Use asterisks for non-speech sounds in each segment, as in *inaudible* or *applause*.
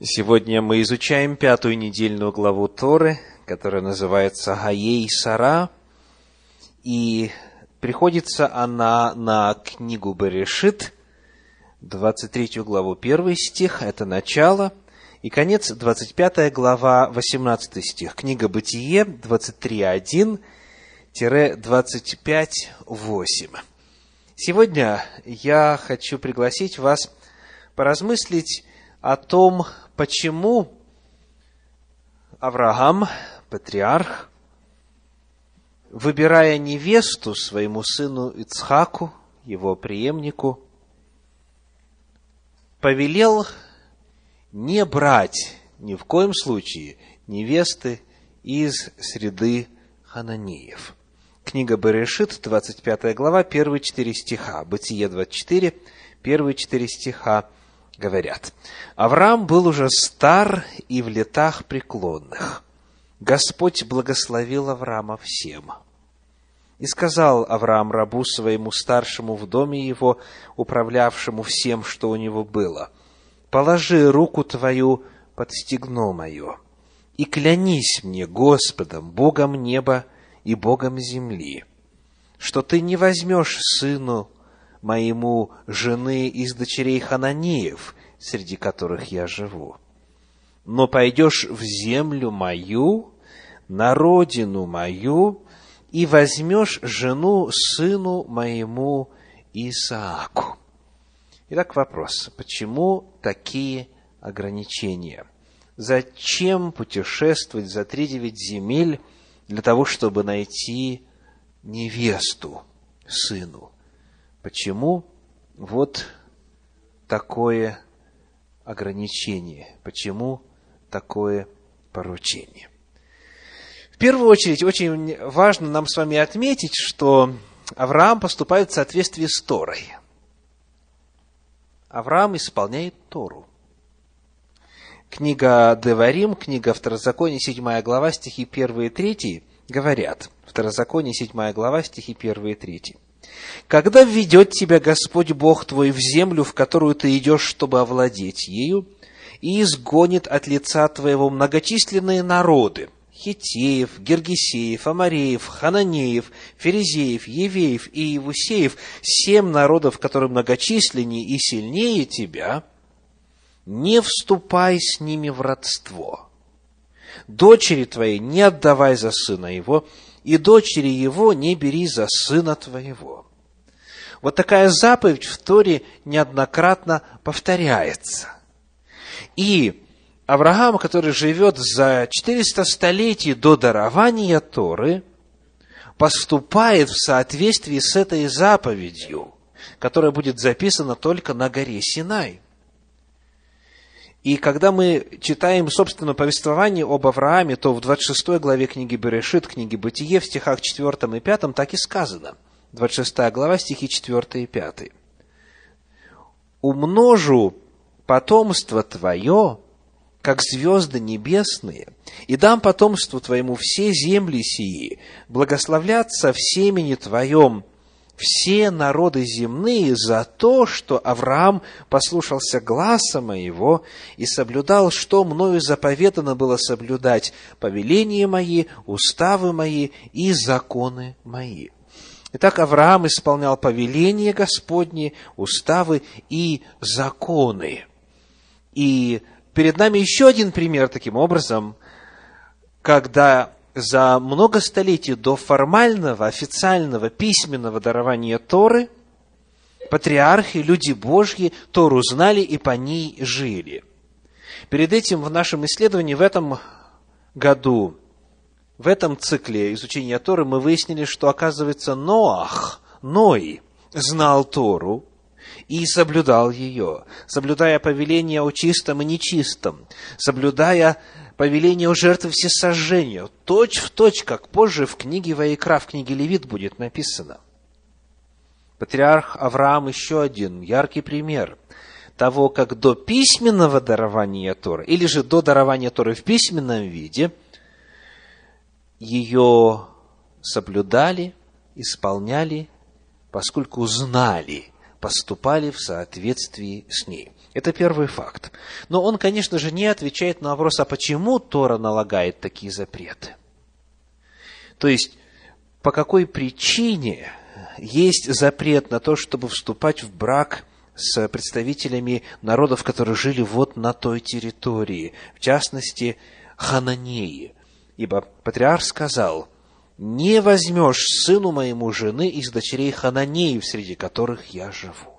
Сегодня мы изучаем пятую недельную главу Торы, которая называется Гаей Сара, и приходится она на книгу Берешит, 23 главу, 1 стих, это начало, и конец, 25 глава, 18 стих. Книга Бытие, 23.1-25.8. Сегодня я хочу пригласить вас поразмыслить о том, почему Авраам, патриарх, выбирая невесту своему сыну Ицхаку, его преемнику, повелел не брать ни в коем случае невесты из среды хананеев. Книга Берешит, 25 глава, первые четыре стиха. Бытие 24, первые четыре стиха говорят, Авраам был уже стар и в летах преклонных. Господь благословил Авраама всем. И сказал Авраам рабу своему старшему в доме его, управлявшему всем, что у него было, «Положи руку твою под стегно мое, и клянись мне Господом, Богом неба и Богом земли, что ты не возьмешь сыну моему жены из дочерей Хананеев, среди которых я живу. Но пойдешь в землю мою, на родину мою, и возьмешь жену сыну моему Исааку. Итак, вопрос. Почему такие ограничения? Зачем путешествовать за три девять земель для того, чтобы найти невесту сыну? Почему вот такое ограничение? Почему такое поручение? В первую очередь, очень важно нам с вами отметить, что Авраам поступает в соответствии с Торой. Авраам исполняет Тору. Книга Деварим, книга Второзакония, 7 глава, стихи 1 и 3 говорят. Второзаконие, 7 глава, стихи 1 и 3. Когда введет тебя Господь Бог твой в землю, в которую ты идешь, чтобы овладеть ею, и изгонит от лица твоего многочисленные народы, Хитеев, Гергисеев, Амареев, Хананеев, Ферезеев, Евеев и Евусеев, семь народов, которые многочисленнее и сильнее тебя, не вступай с ними в родство. Дочери твоей не отдавай за сына его, и дочери его не бери за сына твоего. Вот такая заповедь в Торе неоднократно повторяется. И Авраам, который живет за 400 столетий до дарования Торы, поступает в соответствии с этой заповедью, которая будет записана только на горе Синай. И когда мы читаем, собственно, повествование об Аврааме, то в 26 главе книги Берешит, книги Бытие, в стихах 4 и 5 так и сказано. 26 глава, стихи 4 и 5. «Умножу потомство твое, как звезды небесные, и дам потомству твоему все земли сии, благословляться в семени твоем все народы земные за то, что Авраам послушался гласа моего и соблюдал, что мною заповедано было соблюдать, повеления мои, уставы мои и законы мои». Итак, Авраам исполнял повеления Господни, уставы и законы. И перед нами еще один пример таким образом, когда за много столетий до формального, официального, письменного дарования Торы патриархи, люди Божьи Тору знали и по ней жили. Перед этим в нашем исследовании в этом году, в этом цикле изучения Торы мы выяснили, что, оказывается, Ноах, Ной, знал Тору, и соблюдал ее, соблюдая повеление о чистом и нечистом, соблюдая повеление о жертве всесожжения, точь в точь, как позже в книге Ваикра, в книге Левит будет написано. Патриарх Авраам еще один яркий пример того, как до письменного дарования Торы, или же до дарования Торы в письменном виде, ее соблюдали, исполняли, поскольку знали поступали в соответствии с ней. Это первый факт. Но он, конечно же, не отвечает на вопрос, а почему Тора налагает такие запреты. То есть, по какой причине есть запрет на то, чтобы вступать в брак с представителями народов, которые жили вот на той территории, в частности, Хананеи. Ибо патриарх сказал, не возьмешь сыну моему жены из дочерей Хананеев, среди которых я живу.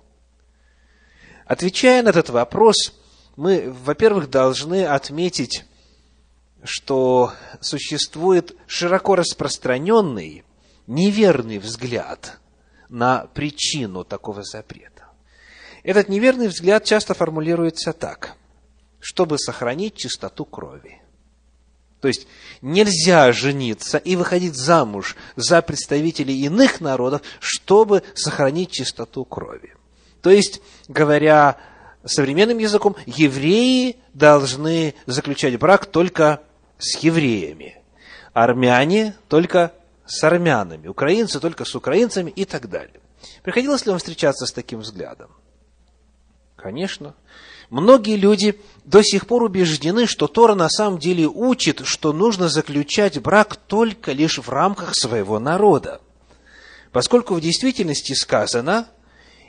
Отвечая на этот вопрос, мы, во-первых, должны отметить, что существует широко распространенный неверный взгляд на причину такого запрета. Этот неверный взгляд часто формулируется так, чтобы сохранить чистоту крови. То есть нельзя жениться и выходить замуж за представителей иных народов, чтобы сохранить чистоту крови. То есть, говоря современным языком, евреи должны заключать брак только с евреями, армяне только с армянами, украинцы только с украинцами и так далее. Приходилось ли вам встречаться с таким взглядом? Конечно. Многие люди до сих пор убеждены, что Тора на самом деле учит, что нужно заключать брак только лишь в рамках своего народа. Поскольку в действительности сказано,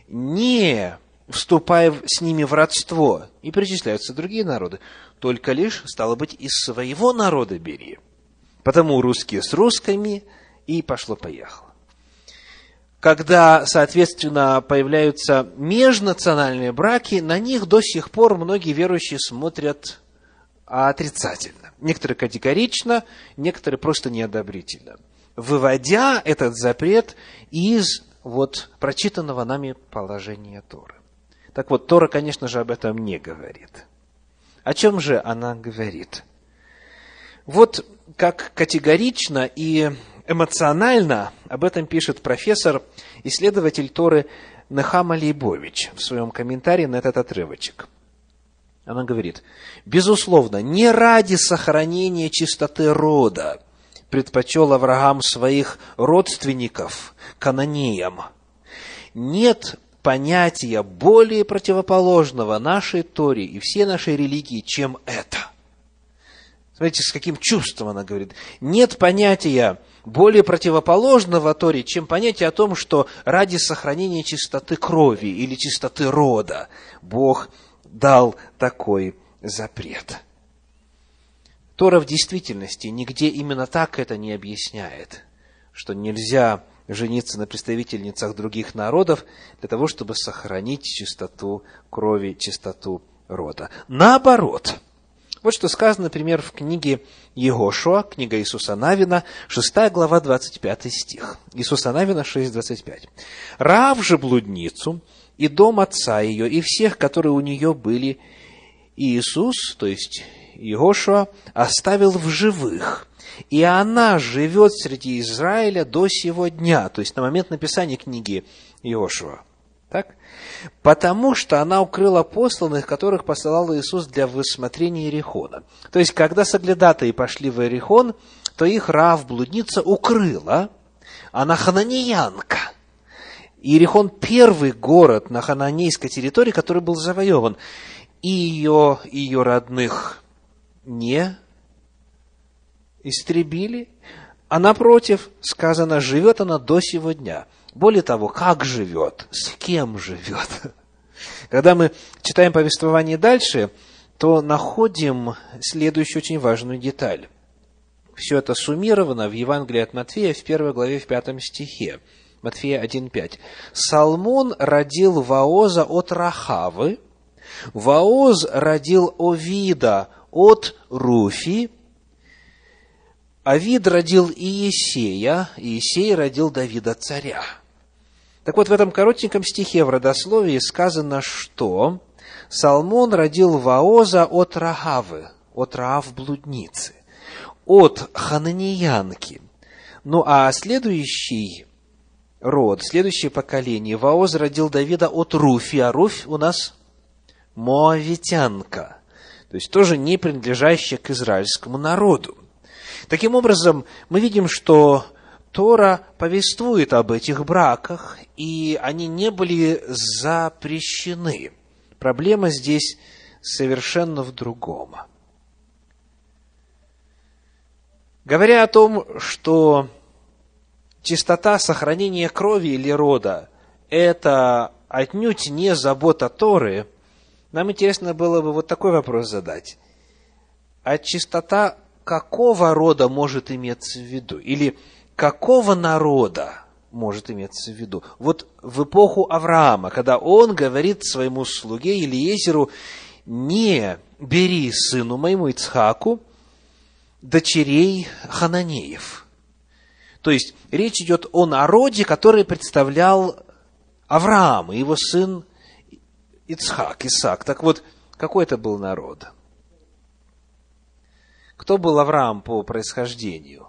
не вступая с ними в родство, и перечисляются другие народы, только лишь, стало быть, из своего народа бери. Потому русские с русскими, и пошло-поехало когда, соответственно, появляются межнациональные браки, на них до сих пор многие верующие смотрят отрицательно. Некоторые категорично, некоторые просто неодобрительно. Выводя этот запрет из вот прочитанного нами положения Торы. Так вот, Тора, конечно же, об этом не говорит. О чем же она говорит? Вот как категорично и эмоционально об этом пишет профессор, исследователь Торы Нехама Лейбович в своем комментарии на этот отрывочек. Она говорит, безусловно, не ради сохранения чистоты рода предпочел Авраам своих родственников канонеям. Нет понятия более противоположного нашей Торе и всей нашей религии, чем это. Смотрите, с каким чувством она говорит. Нет понятия более противоположного Торе, чем понятие о том, что ради сохранения чистоты крови или чистоты рода Бог дал такой запрет. Тора в действительности нигде именно так это не объясняет, что нельзя жениться на представительницах других народов для того, чтобы сохранить чистоту крови, чистоту рода. Наоборот – вот что сказано, например, в книге Егошуа, книга Иисуса Навина, 6 глава, 25 стих. Иисуса Навина 6, 25. «Рав же блудницу, и дом отца ее, и всех, которые у нее были, Иисус, то есть Егошуа, оставил в живых, и она живет среди Израиля до сего дня, то есть на момент написания книги Иошуа. Так? Потому что она укрыла посланных, которых посылал Иисус для высмотрения Иерихона. То есть, когда соглядатые пошли в Иерихон, то их Рав, блудница, укрыла, она хананеянка. Иерихон – первый город на хананейской территории, который был завоеван. И ее, ее родных не истребили, а напротив, сказано, живет она до сего дня – более того, как живет, с кем живет. *laughs* Когда мы читаем повествование дальше, то находим следующую очень важную деталь. Все это суммировано в Евангелии от Матфея в первой главе в пятом стихе. Матфея 1.5. Салмон родил Ваоза от Рахавы, Ваоз родил Овида от Руфи, Авид родил Иесея, Иесей родил Давида царя. Так вот, в этом коротеньком стихе в родословии сказано, что Салмон родил Ваоза от Рахавы, от Раав блудницы, от Хананиянки. Ну а следующий род, следующее поколение, Ваоз родил Давида от Руфи, а Руфь у нас Моавитянка, то есть тоже не принадлежащая к израильскому народу. Таким образом, мы видим, что Тора повествует об этих браках, и они не были запрещены. Проблема здесь совершенно в другом. Говоря о том, что чистота сохранения крови или рода – это отнюдь не забота Торы, нам интересно было бы вот такой вопрос задать. А чистота какого рода может иметься в виду? Или какого народа может иметься в виду? Вот в эпоху Авраама, когда он говорит своему слуге Илиезеру, не бери сыну моему Ицхаку дочерей Хананеев. То есть, речь идет о народе, который представлял Авраам и его сын Ицхак, Исаак. Так вот, какой это был народ? Кто был Авраам по происхождению?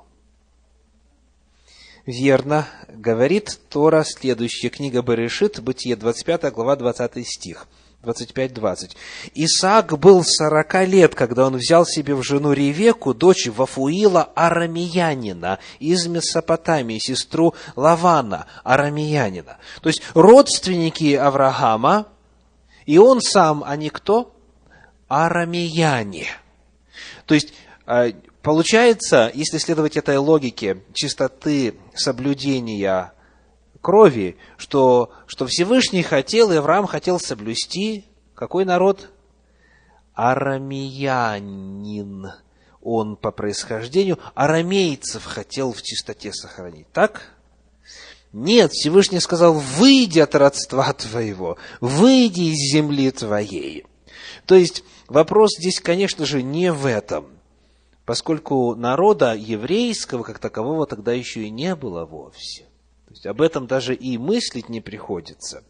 Верно, говорит Тора, следующая книга Берешит, Бытие, 25 глава, 20 стих. 25-20. Исаак был сорока лет, когда он взял себе в жену Ревеку, дочь Вафуила Арамиянина из Месопотамии, сестру Лавана Арамиянина. То есть родственники Авраама, и он сам, они кто? Арамияне. То есть, а, получается, если следовать этой логике чистоты соблюдения крови, что, что Всевышний хотел, и Авраам хотел соблюсти какой народ? Арамеянин. Он по происхождению арамейцев хотел в чистоте сохранить. Так? Нет, Всевышний сказал, выйди от родства твоего, выйди из земли твоей. То есть, вопрос здесь, конечно же, не в этом, поскольку народа еврейского как такового тогда еще и не было вовсе. То есть об этом даже и мыслить не приходится.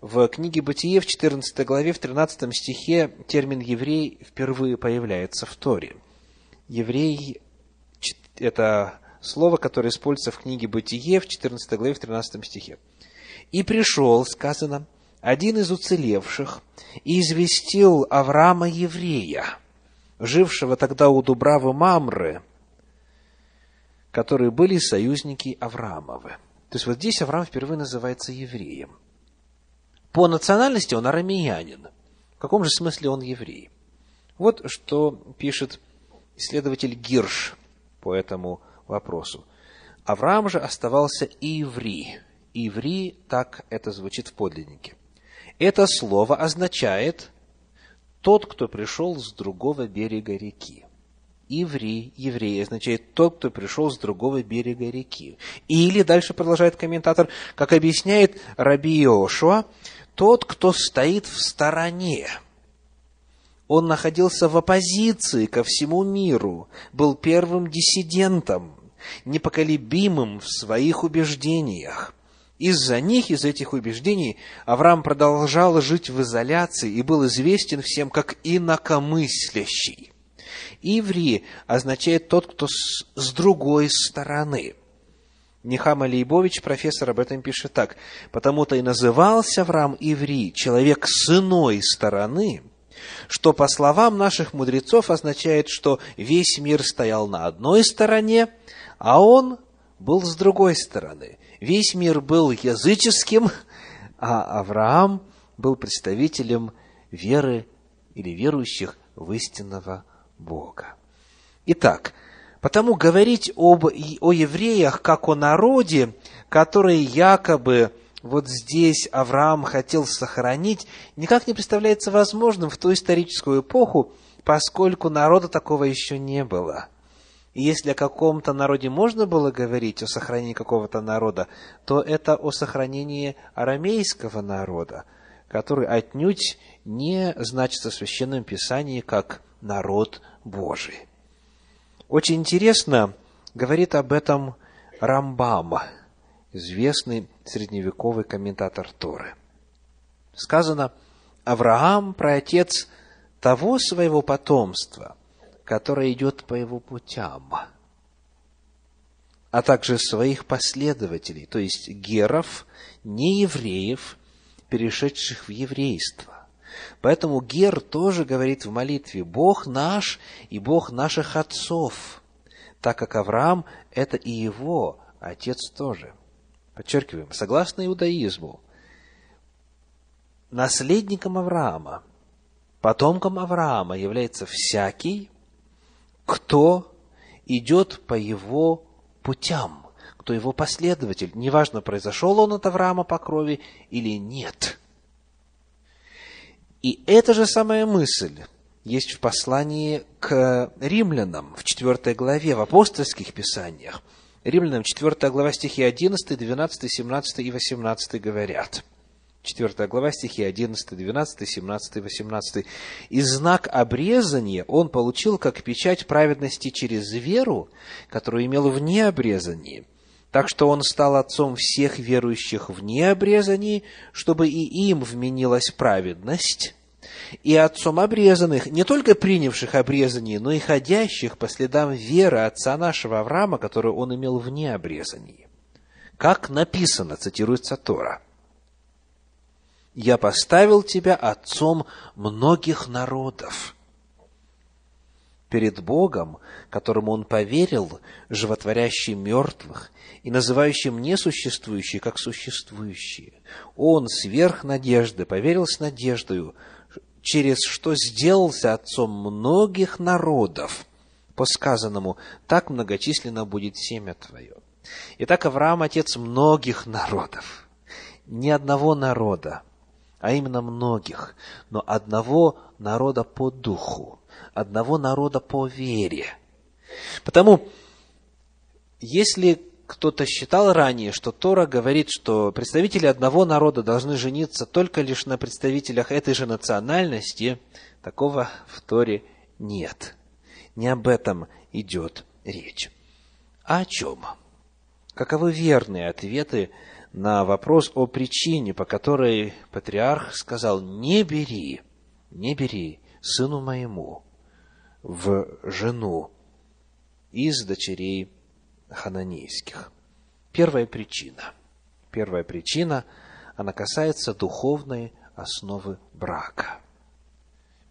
В книге Бытие в 14 главе, в 13 стихе термин «еврей» впервые появляется в Торе. Еврей – это слово, которое используется в книге Бытие в 14 главе, в 13 стихе. «И пришел, сказано, один из уцелевших, и известил Авраама еврея, жившего тогда у Дубравы Мамры, которые были союзники Авраамовы. То есть вот здесь Авраам впервые называется евреем. По национальности он арамеянин. В каком же смысле он еврей? Вот что пишет исследователь Гирш по этому вопросу. Авраам же оставался иври. Иври, так это звучит в подлиннике. Это слово означает «тот, кто пришел с другого берега реки» иври, еврей, означает тот, кто пришел с другого берега реки. Или, дальше продолжает комментатор, как объясняет Раби Иошуа, тот, кто стоит в стороне. Он находился в оппозиции ко всему миру, был первым диссидентом, непоколебимым в своих убеждениях. Из-за них, из этих убеждений, Авраам продолжал жить в изоляции и был известен всем как инакомыслящий. Иври означает тот, кто с, с другой стороны. Нехама Лейбович, профессор, об этом пишет так. «Потому-то и назывался Авраам Иври, человек с иной стороны, что, по словам наших мудрецов, означает, что весь мир стоял на одной стороне, а он был с другой стороны. Весь мир был языческим, а Авраам был представителем веры или верующих в истинного Бога. Итак, потому говорить об, о евреях как о народе, который якобы вот здесь Авраам хотел сохранить, никак не представляется возможным в ту историческую эпоху, поскольку народа такого еще не было. Если о каком-то народе можно было говорить, о сохранении какого-то народа, то это о сохранении арамейского народа, который отнюдь не значится в Священном Писании как народ Божий. Очень интересно говорит об этом Рамбам, известный средневековый комментатор Торы. Сказано, Авраам – праотец того своего потомства, которое идет по его путям, а также своих последователей, то есть геров, неевреев, перешедших в еврейство. Поэтому Гер тоже говорит в молитве «Бог наш и Бог наших отцов», так как Авраам – это и его отец тоже. Подчеркиваем, согласно иудаизму, наследником Авраама, потомком Авраама является всякий, кто идет по его путям, кто его последователь. Неважно, произошел он от Авраама по крови или нет. И эта же самая мысль есть в послании к римлянам в 4 главе, в апостольских писаниях. Римлянам 4 глава стихи 11, 12, 17 и 18 говорят. 4 глава стихи 11, 12, 17, 18. «И знак обрезания он получил как печать праведности через веру, которую имел в необрезании, так что он стал отцом всех верующих в необрезании, чтобы и им вменилась праведность, и отцом обрезанных, не только принявших обрезание, но и ходящих по следам веры отца нашего Авраама, которую он имел вне обрезании. Как написано, цитируется Тора, «Я поставил тебя отцом многих народов». Перед Богом, которому он поверил, животворящим мертвых и называющим несуществующие как существующие, он сверх надежды поверил с надеждою, через что сделался отцом многих народов, по сказанному, так многочисленно будет семя твое. Итак, Авраам – отец многих народов. Не одного народа, а именно многих, но одного народа по духу, одного народа по вере. Потому, если кто-то считал ранее, что Тора говорит, что представители одного народа должны жениться только лишь на представителях этой же национальности, такого в Торе нет. Не об этом идет речь. А о чем? Каковы верные ответы на вопрос о причине, по которой патриарх сказал, не бери, не бери сыну моему в жену из дочерей хананейских. Первая причина. Первая причина, она касается духовной основы брака.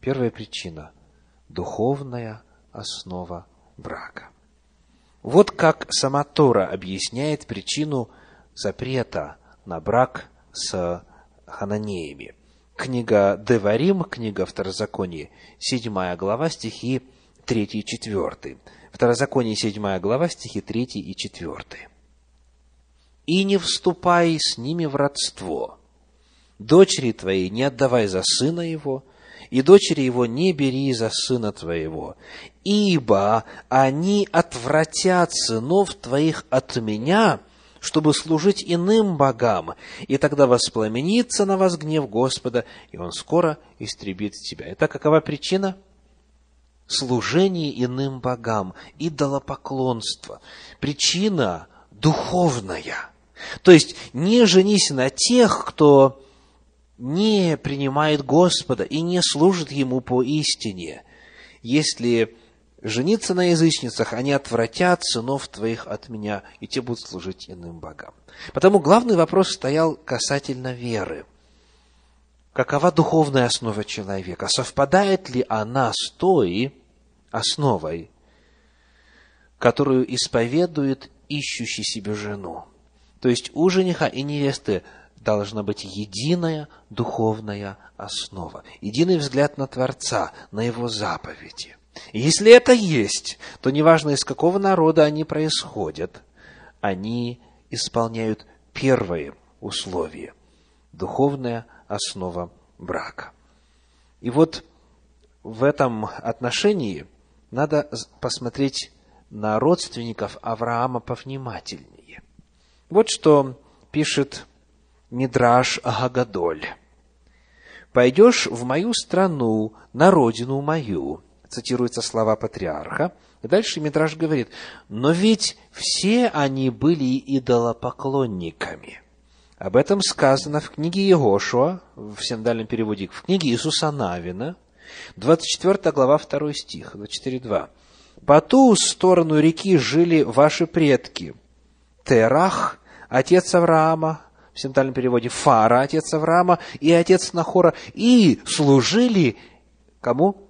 Первая причина – духовная основа брака. Вот как сама Тора объясняет причину запрета на брак с хананеями. Книга Деварим, книга Второзаконие, 7 глава, стихи 3 и 4. Второзаконие, 7 глава, стихи 3 и 4. «И не вступай с ними в родство. Дочери твоей не отдавай за сына его, и дочери его не бери за сына твоего, ибо они отвратят сынов твоих от меня, чтобы служить иным богам, и тогда воспламенится на вас гнев Господа, и он скоро истребит тебя». Это какова причина? служение иным богам, идолопоклонство. Причина духовная. То есть не женись на тех, кто не принимает Господа и не служит Ему по истине. Если жениться на язычницах, они отвратят сынов твоих от меня, и те будут служить иным богам. Потому главный вопрос стоял касательно веры. Какова духовная основа человека? Совпадает ли она с той основой, которую исповедует ищущий себе жену? То есть у жениха и невесты должна быть единая духовная основа, единый взгляд на Творца, на Его заповеди. Если это есть, то неважно, из какого народа они происходят, они исполняют первое условие – духовная основа брака. И вот в этом отношении надо посмотреть на родственников Авраама повнимательнее. Вот что пишет Мидраш Агадоль. «Пойдешь в мою страну, на родину мою», цитируются слова патриарха. И дальше Мидраш говорит, «Но ведь все они были идолопоклонниками». Об этом сказано в книге Егошуа, в синдальном переводе, в книге Иисуса Навина, 24 глава, 2 стих, 24.2. «По ту сторону реки жили ваши предки. Терах, отец Авраама, в синодальном переводе Фара, отец Авраама, и отец Нахора, и служили кому?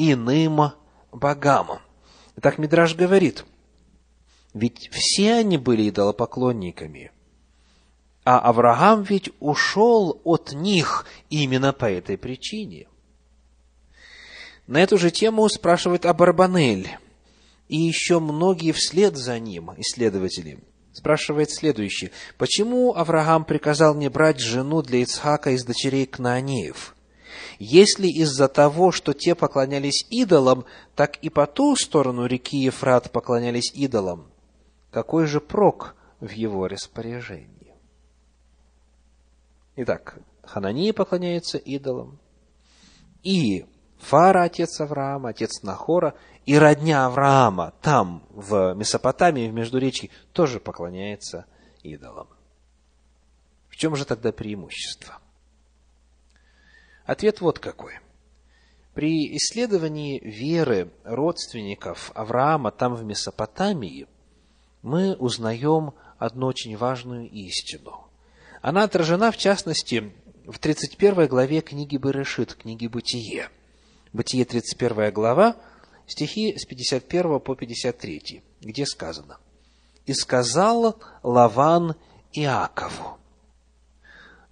Иным богам». Итак, Мидраш говорит, Ведь все они были идолопоклонниками. А Авраам ведь ушел от них именно по этой причине. На эту же тему спрашивает Абарбанель и еще многие вслед за ним исследователи. Спрашивает следующее. Почему Авраам приказал мне брать жену для Ицхака из дочерей Кнаанеев? Если из-за того, что те поклонялись идолам, так и по ту сторону реки Ефрат поклонялись идолам, какой же прок в его распоряжении? Итак, Ханании поклоняются идолам, и Фара, отец Авраама, отец Нахора, и родня Авраама там, в Месопотамии, в Междуречии, тоже поклоняется идолам. В чем же тогда преимущество? Ответ вот какой. При исследовании веры родственников Авраама там в Месопотамии мы узнаем одну очень важную истину. Она отражена, в частности, в 31 главе книги Берешит, книги Бытие. Бытие, 31 глава, стихи с 51 по 53, где сказано «И сказал Лаван Иакову».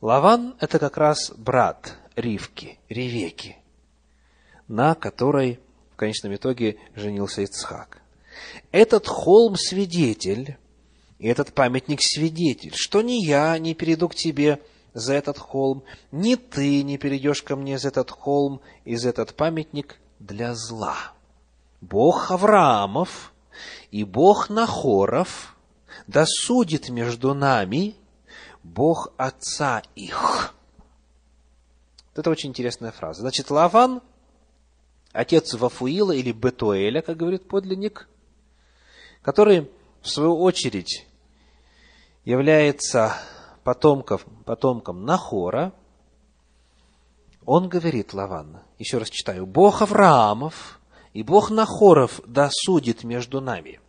Лаван – это как раз брат Ривки, Ревеки, на которой в конечном итоге женился Ицхак. Этот холм свидетель, и этот памятник свидетель, что ни я не перейду к тебе за этот холм, ни ты не перейдешь ко мне за этот холм и за этот памятник для зла. Бог Авраамов и Бог Нахоров да судит между нами Бог отца их. Это очень интересная фраза. Значит, Лаван, отец Вафуила или Бетуэля, как говорит подлинник, который, в свою очередь, является потомком, потомком Нахора, он говорит, Лаван, еще раз читаю, «Бог Авраамов и Бог Нахоров да судит между нами»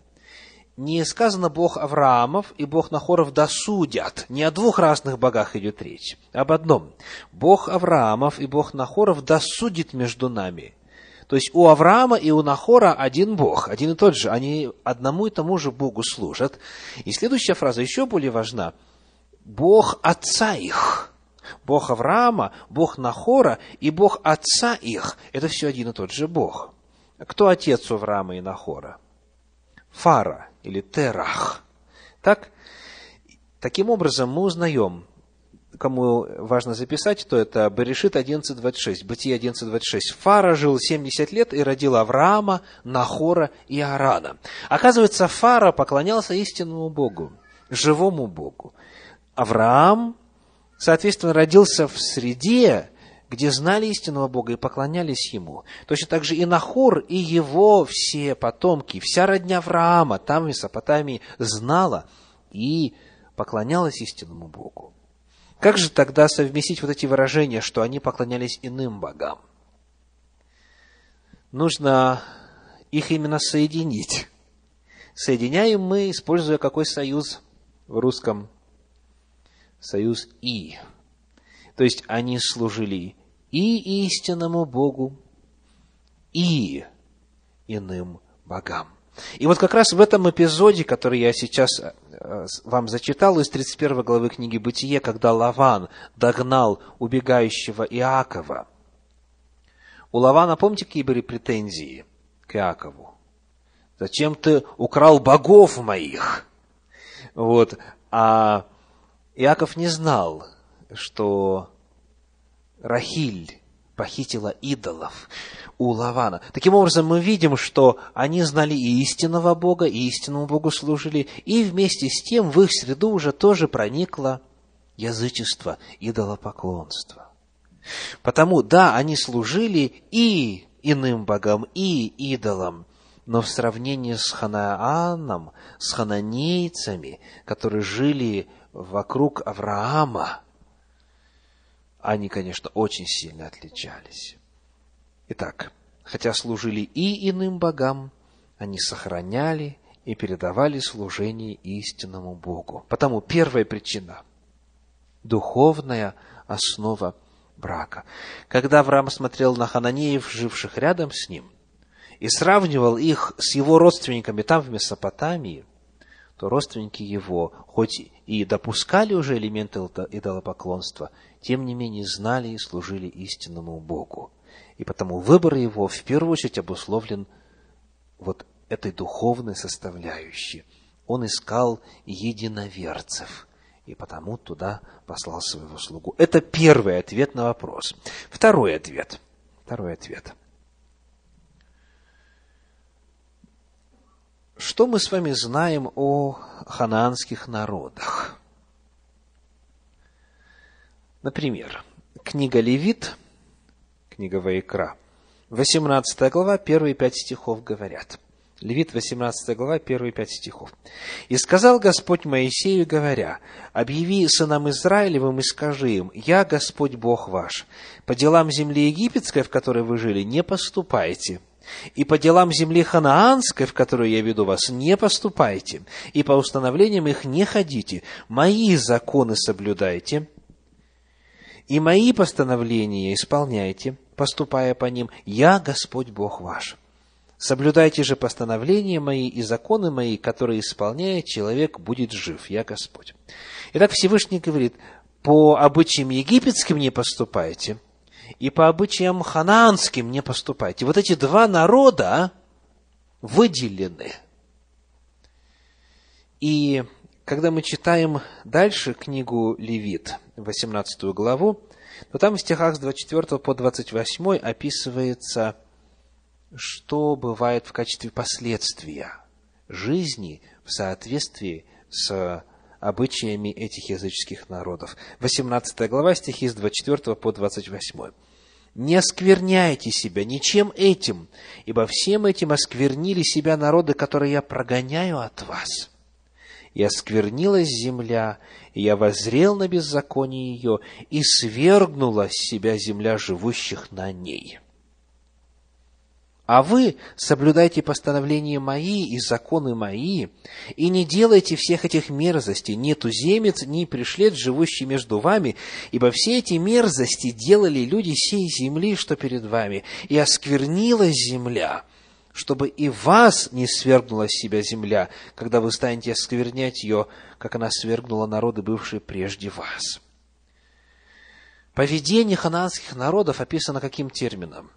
не сказано Бог Авраамов и Бог Нахоров досудят. Не о двух разных богах идет речь, об одном. Бог Авраамов и Бог Нахоров досудит между нами. То есть у Авраама и у Нахора один Бог, один и тот же. Они одному и тому же Богу служат. И следующая фраза еще более важна. Бог отца их. Бог Авраама, Бог Нахора и Бог отца их. Это все один и тот же Бог. Кто отец у Авраама и Нахора? Фара или Терах. Так, таким образом мы узнаем, кому важно записать, то это Берешит 11.26, Бытие 11.26. Фара жил 70 лет и родил Авраама, Нахора и Арана. Оказывается, Фара поклонялся истинному Богу, живому Богу. Авраам, соответственно, родился в среде, где знали истинного Бога и поклонялись Ему. Точно так же и Нахор, и его все потомки, вся родня Авраама там в Месопотамии знала и поклонялась истинному Богу. Как же тогда совместить вот эти выражения, что они поклонялись иным богам? Нужно их именно соединить. Соединяем мы, используя какой союз в русском? Союз «и». То есть они служили и истинному Богу, и иным богам. И вот как раз в этом эпизоде, который я сейчас э, вам зачитал из 31 главы книги «Бытие», когда Лаван догнал убегающего Иакова, у Лавана, помните, какие были претензии к Иакову? Зачем ты украл богов моих? Вот. А Иаков не знал, что Рахиль похитила идолов у Лавана. Таким образом, мы видим, что они знали и истинного Бога, и истинному Богу служили, и вместе с тем в их среду уже тоже проникло язычество, идолопоклонство. Потому, да, они служили и иным богам, и идолам, но в сравнении с Ханааном, с хананейцами, которые жили вокруг Авраама, они, конечно, очень сильно отличались. Итак, хотя служили и иным богам, они сохраняли и передавали служение истинному Богу. Потому первая причина – духовная основа брака. Когда Авраам смотрел на хананеев, живших рядом с ним, и сравнивал их с его родственниками там, в Месопотамии, то родственники его, хоть и допускали уже элементы идолопоклонства, тем не менее знали и служили истинному Богу. И потому выбор его в первую очередь обусловлен вот этой духовной составляющей. Он искал единоверцев, и потому туда послал своего слугу. Это первый ответ на вопрос. Второй ответ. Второй ответ. Что мы с вами знаем о ханаанских народах? Например, книга Левит, книга Ваикра, 18 глава, первые пять стихов говорят. Левит, 18 глава, первые пять стихов. «И сказал Господь Моисею, говоря, «Объяви сынам Израилевым и скажи им, Я Господь Бог ваш. По делам земли египетской, в которой вы жили, не поступайте, и по делам земли ханаанской, в которую я веду вас, не поступайте, и по установлениям их не ходите, мои законы соблюдайте, и мои постановления исполняйте, поступая по ним, я Господь Бог ваш. Соблюдайте же постановления мои и законы мои, которые исполняет человек, будет жив, я Господь. Итак, Всевышний говорит, по обычаям египетским не поступайте – и по обычаям ханаанским не поступайте. Вот эти два народа выделены. И когда мы читаем дальше книгу Левит, 18 главу, то там в стихах с 24 по 28 описывается, что бывает в качестве последствия жизни в соответствии с обычаями этих языческих народов. 18 глава, стихи с 24 по 28. «Не оскверняйте себя ничем этим, ибо всем этим осквернили себя народы, которые я прогоняю от вас. И осквернилась земля, и я возрел на беззаконие ее, и свергнула с себя земля живущих на ней». А вы соблюдайте постановления мои и законы мои, и не делайте всех этих мерзостей, ни туземец, ни пришлет, живущий между вами, ибо все эти мерзости делали люди сей земли, что перед вами, и осквернилась земля, чтобы и вас не свергнула с себя земля, когда вы станете осквернять ее, как она свергнула народы, бывшие прежде вас. Поведение хананских народов описано каким термином?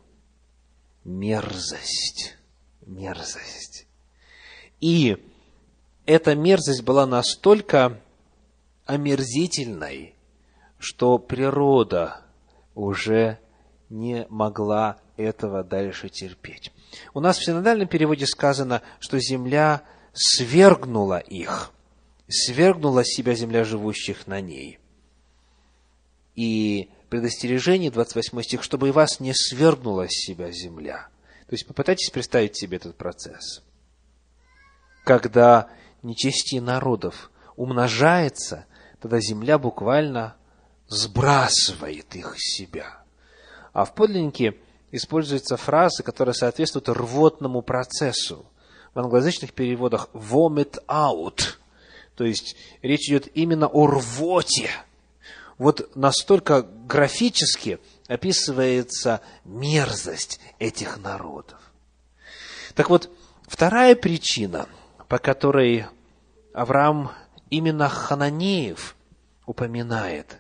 мерзость. Мерзость. И эта мерзость была настолько омерзительной, что природа уже не могла этого дальше терпеть. У нас в синодальном переводе сказано, что земля свергнула их, свергнула себя земля живущих на ней. И предостережение, 28 стих, чтобы и вас не свергнула с себя земля. То есть попытайтесь представить себе этот процесс. Когда нечестие народов умножается, тогда земля буквально сбрасывает их с себя. А в подлиннике используются фразы, которые соответствуют рвотному процессу. В англоязычных переводах vomit out. То есть речь идет именно о рвоте, вот настолько графически описывается мерзость этих народов. Так вот, вторая причина, по которой Авраам именно Хананеев упоминает,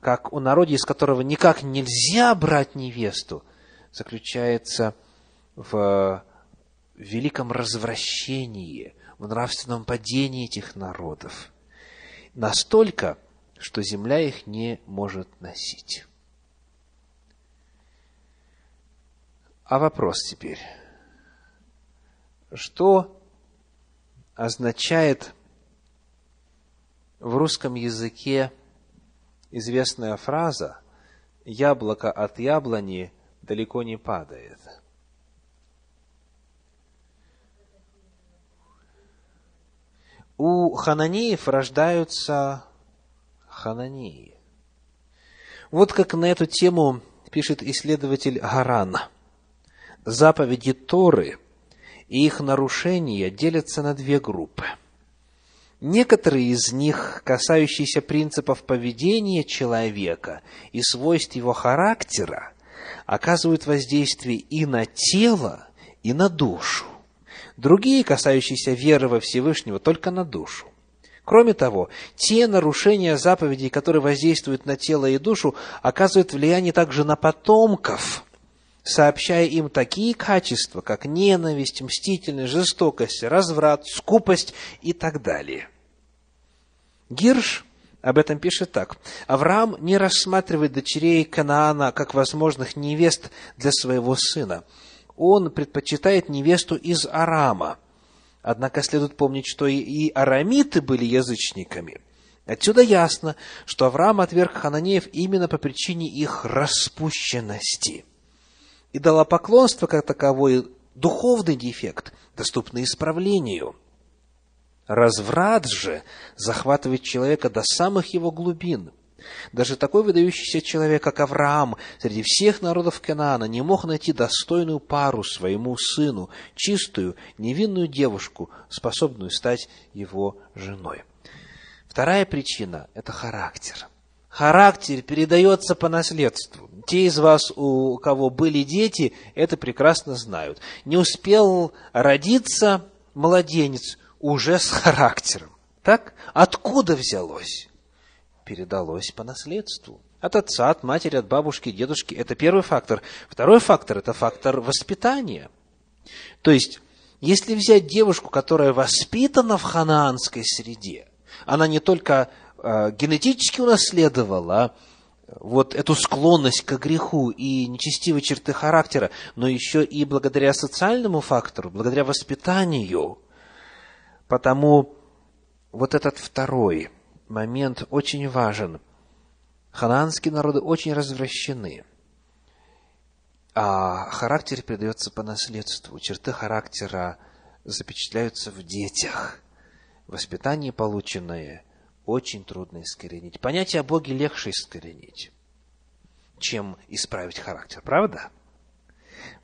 как о народе, из которого никак нельзя брать невесту, заключается в великом развращении, в нравственном падении этих народов. Настолько, что земля их не может носить. А вопрос теперь. Что означает в русском языке известная фраза «яблоко от яблони далеко не падает». У хананеев рождаются Ханании. Вот как на эту тему пишет исследователь Гаран. Заповеди Торы и их нарушения делятся на две группы. Некоторые из них, касающиеся принципов поведения человека и свойств его характера, оказывают воздействие и на тело, и на душу. другие, касающиеся веры во Всевышнего, только на душу. Кроме того, те нарушения заповедей, которые воздействуют на тело и душу, оказывают влияние также на потомков, сообщая им такие качества, как ненависть, мстительность, жестокость, разврат, скупость и так далее. Гирш об этом пишет так. Авраам не рассматривает дочерей Канаана как возможных невест для своего сына. Он предпочитает невесту из Арама – Однако следует помнить, что и арамиты были язычниками. Отсюда ясно, что Авраам отверг хананеев именно по причине их распущенности. Идолопоклонство, как таковой, духовный дефект, доступный исправлению. Разврат же захватывает человека до самых его глубин. Даже такой выдающийся человек, как Авраам, среди всех народов Канаана не мог найти достойную пару своему сыну, чистую, невинную девушку, способную стать его женой. Вторая причина – это характер. Характер передается по наследству. Те из вас, у кого были дети, это прекрасно знают. Не успел родиться младенец уже с характером. Так? Откуда взялось? передалось по наследству. От отца, от матери, от бабушки, дедушки. Это первый фактор. Второй фактор – это фактор воспитания. То есть, если взять девушку, которая воспитана в ханаанской среде, она не только э, генетически унаследовала вот эту склонность к греху и нечестивой черты характера, но еще и благодаря социальному фактору, благодаря воспитанию. Потому вот этот второй – момент очень важен. Ханаанские народы очень развращены, а характер передается по наследству. Черты характера запечатляются в детях. Воспитание, полученное, очень трудно искоренить. Понятие о Боге легче искоренить, чем исправить характер, правда?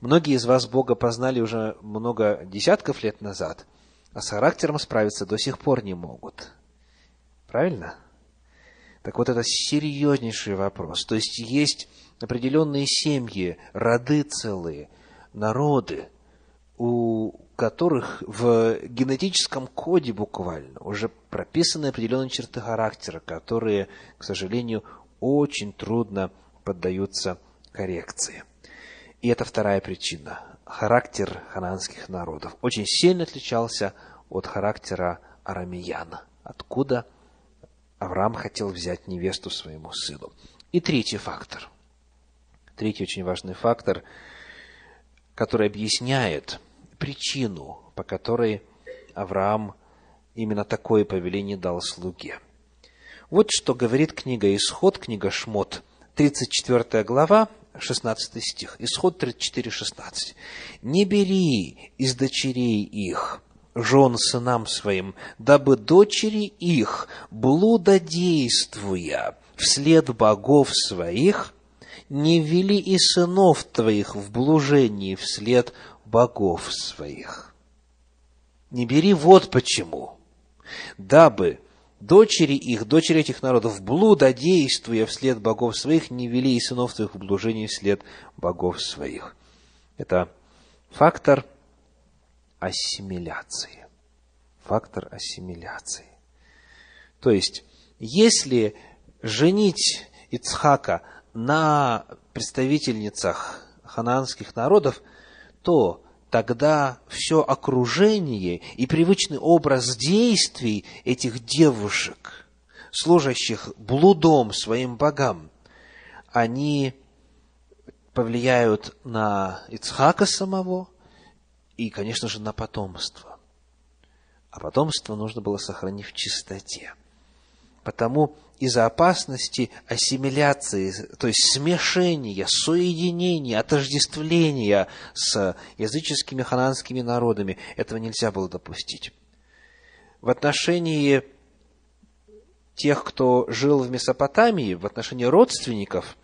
Многие из вас Бога познали уже много десятков лет назад, а с характером справиться до сих пор не могут – Правильно? Так вот, это серьезнейший вопрос. То есть, есть определенные семьи, роды целые, народы, у которых в генетическом коде буквально уже прописаны определенные черты характера, которые, к сожалению, очень трудно поддаются коррекции. И это вторая причина. Характер хананских народов очень сильно отличался от характера арамеяна. Откуда Авраам хотел взять невесту своему сыну. И третий фактор. Третий очень важный фактор, который объясняет причину, по которой Авраам именно такое повеление дал слуге. Вот что говорит книга Исход, книга Шмот, 34 глава, 16 стих. Исход 34, 16. «Не бери из дочерей их жен сынам своим, дабы дочери их, блудодействуя вслед богов своих, не ввели и сынов твоих в блужении вслед богов своих. Не бери вот почему. Дабы дочери их, дочери этих народов, блудодействуя вслед богов своих, не вели и сынов твоих в блужении вслед богов своих. Это фактор – ассимиляции. Фактор ассимиляции. То есть, если женить Ицхака на представительницах ханаанских народов, то тогда все окружение и привычный образ действий этих девушек, служащих блудом своим богам, они повлияют на Ицхака самого, и, конечно же, на потомство. А потомство нужно было сохранить в чистоте. Потому из-за опасности ассимиляции, то есть смешения, соединения, отождествления с языческими хананскими народами, этого нельзя было допустить. В отношении тех, кто жил в Месопотамии, в отношении родственников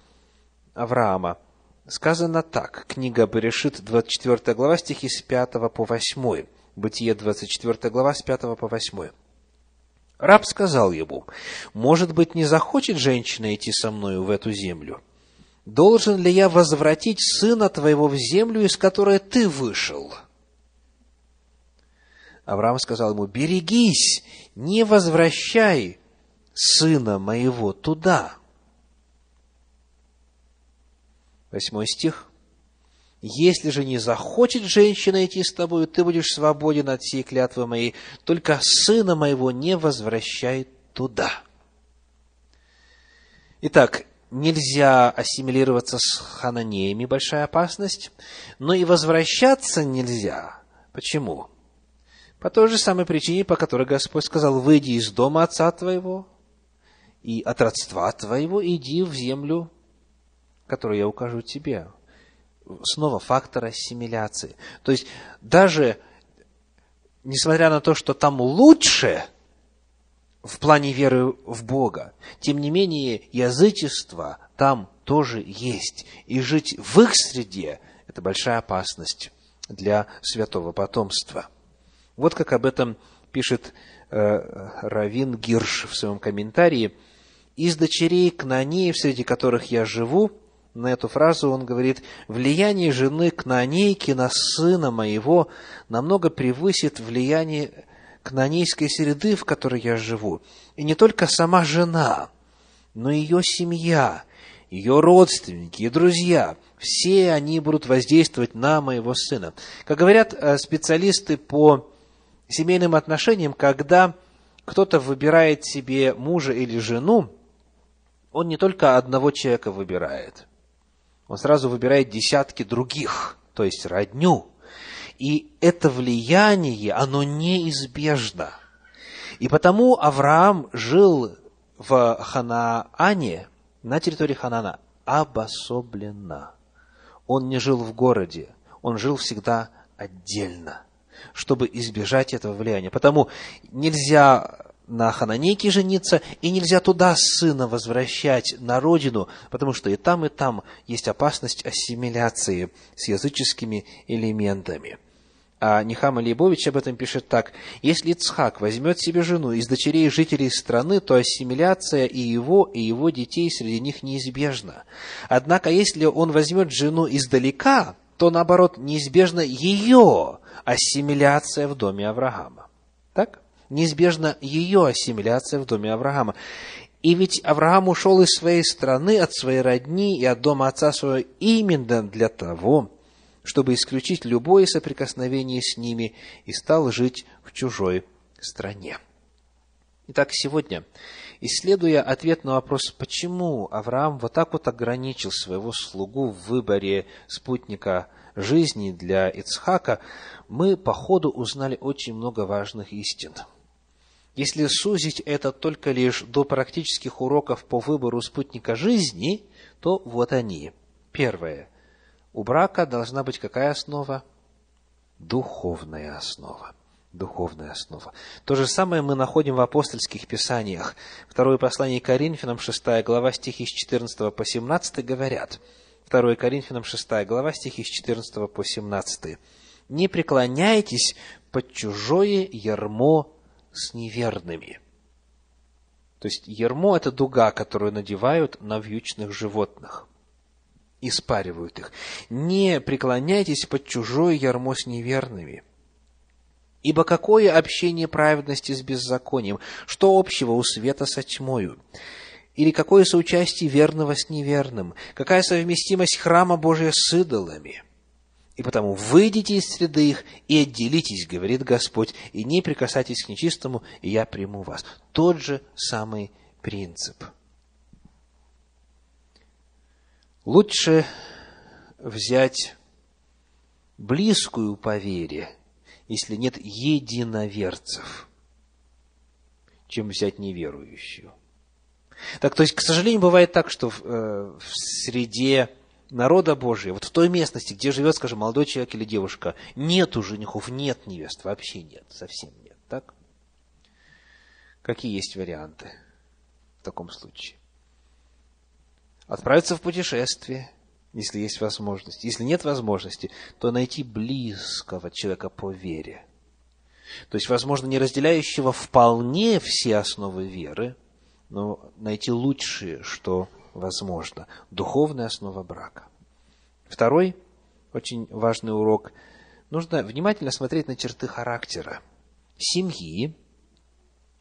Авраама – сказано так. Книга Берешит, 24 глава, стихи с 5 по 8. Бытие, 24 глава, с 5 по 8. Раб сказал ему, «Может быть, не захочет женщина идти со мною в эту землю? Должен ли я возвратить сына твоего в землю, из которой ты вышел?» Авраам сказал ему, берегись, не возвращай сына моего туда. Восьмой стих. Если же не захочет женщина идти с тобою, ты будешь свободен от всей клятвы моей, только сына моего не возвращай туда. Итак, нельзя ассимилироваться с хананеями, большая опасность, но и возвращаться нельзя. Почему? По той же самой причине, по которой Господь сказал, выйди из дома отца твоего и от родства твоего, иди в землю, которую я укажу тебе. Снова фактор ассимиляции. То есть, даже несмотря на то, что там лучше – в плане веры в Бога. Тем не менее, язычество там тоже есть. И жить в их среде – это большая опасность для святого потомства. Вот как об этом пишет э, Равин Гирш в своем комментарии. «Из дочерей Кнанеев, среди которых я живу, на эту фразу он говорит, влияние жены Кнанейки на сына моего намного превысит влияние кнанейской среды, в которой я живу. И не только сама жена, но и ее семья, ее родственники и друзья. Все они будут воздействовать на моего сына. Как говорят э, специалисты по семейным отношениям, когда кто-то выбирает себе мужа или жену, он не только одного человека выбирает, он сразу выбирает десятки других, то есть родню. И это влияние, оно неизбежно. И потому Авраам жил в Ханаане, на территории Ханана, обособленно. Он не жил в городе, он жил всегда отдельно, чтобы избежать этого влияния. Потому нельзя на Хананейке жениться, и нельзя туда сына возвращать на родину, потому что и там, и там есть опасность ассимиляции с языческими элементами. А Нихама Лейбович об этом пишет так. Если Ицхак возьмет себе жену из дочерей жителей страны, то ассимиляция и его, и его детей среди них неизбежна. Однако, если он возьмет жену издалека, то, наоборот, неизбежна ее ассимиляция в доме Авраама. Так? Неизбежна ее ассимиляция в доме Авраама. И ведь Авраам ушел из своей страны, от своей родни и от дома отца своего именно для того, чтобы исключить любое соприкосновение с ними, и стал жить в чужой стране. Итак, сегодня, исследуя ответ на вопрос, почему Авраам вот так вот ограничил своего слугу в выборе спутника жизни для Ицхака, мы по ходу узнали очень много важных истин. Если сузить это только лишь до практических уроков по выбору спутника жизни, то вот они. Первое. У брака должна быть какая основа? Духовная основа. Духовная основа. То же самое мы находим в апостольских писаниях. Второе послание Коринфянам, 6 глава, стихи с 14 по 17 говорят. 2 Коринфянам, 6 глава, стихи с 14 по 17. «Не преклоняйтесь под чужое ярмо с неверными». То есть, ярмо – это дуга, которую надевают на вьючных животных и спаривают их. Не преклоняйтесь под чужое ярмо с неверными. Ибо какое общение праведности с беззаконием? Что общего у света со тьмою? Или какое соучастие верного с неверным? Какая совместимость храма Божия с идолами? И потому выйдите из среды их и отделитесь, говорит Господь, и не прикасайтесь к нечистому, и я приму вас. Тот же самый принцип – Лучше взять близкую по вере, если нет единоверцев, чем взять неверующую. Так, то есть, к сожалению, бывает так, что в, э, в среде народа Божия, вот в той местности, где живет, скажем, молодой человек или девушка, нету женихов, нет невест, вообще нет, совсем нет, так? Какие есть варианты в таком случае? отправиться в путешествие, если есть возможность. Если нет возможности, то найти близкого человека по вере. То есть, возможно, не разделяющего вполне все основы веры, но найти лучшее, что возможно. Духовная основа брака. Второй очень важный урок. Нужно внимательно смотреть на черты характера. семьи,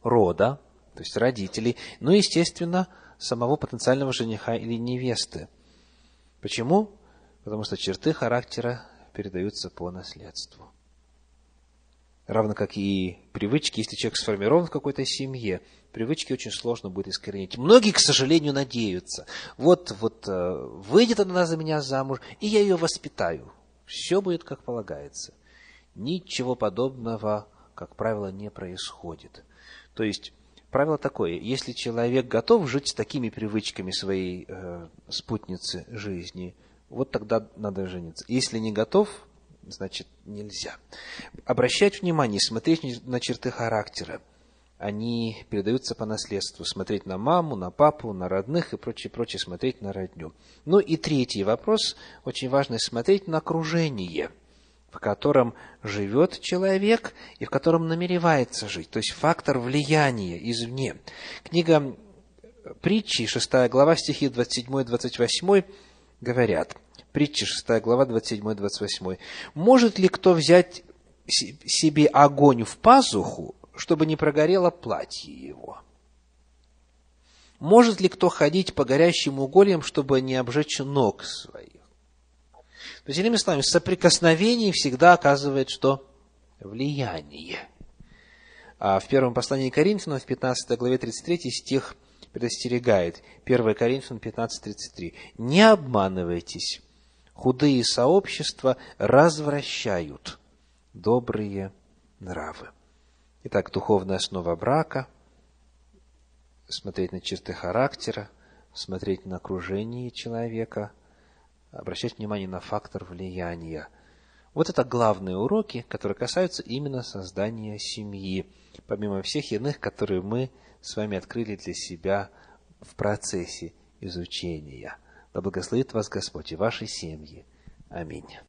рода, то есть родителей, ну и, естественно, самого потенциального жениха или невесты. Почему? Потому что черты характера передаются по наследству. Равно как и привычки, если человек сформирован в какой-то семье, привычки очень сложно будет искоренить. Многие, к сожалению, надеются. Вот, вот э, выйдет она за меня замуж, и я ее воспитаю. Все будет как полагается. Ничего подобного, как правило, не происходит. То есть, правило такое, если человек готов жить с такими привычками своей э, спутницы жизни, вот тогда надо жениться. Если не готов, значит нельзя. Обращать внимание, смотреть на черты характера они передаются по наследству. Смотреть на маму, на папу, на родных и прочее, прочее, смотреть на родню. Ну и третий вопрос, очень важный, смотреть на окружение, в котором живет человек и в котором намеревается жить. То есть фактор влияния извне. Книга притчи, 6 глава, стихи 27-28 говорят. Притчи, 6 глава, 27-28. «Может ли кто взять себе огонь в пазуху чтобы не прогорело платье его. Может ли кто ходить по горящим угольям, чтобы не обжечь ног своих? То есть, иными словами, соприкосновение всегда оказывает что? Влияние. А в первом послании Коринфянам, в 15 главе 33 стих предостерегает. 1 Коринфянам 15.33. «Не обманывайтесь, худые сообщества развращают добрые нравы». Итак, духовная основа брака, смотреть на черты характера, смотреть на окружение человека, обращать внимание на фактор влияния. Вот это главные уроки, которые касаются именно создания семьи, помимо всех иных, которые мы с вами открыли для себя в процессе изучения. Да благословит вас Господь и ваши семьи. Аминь.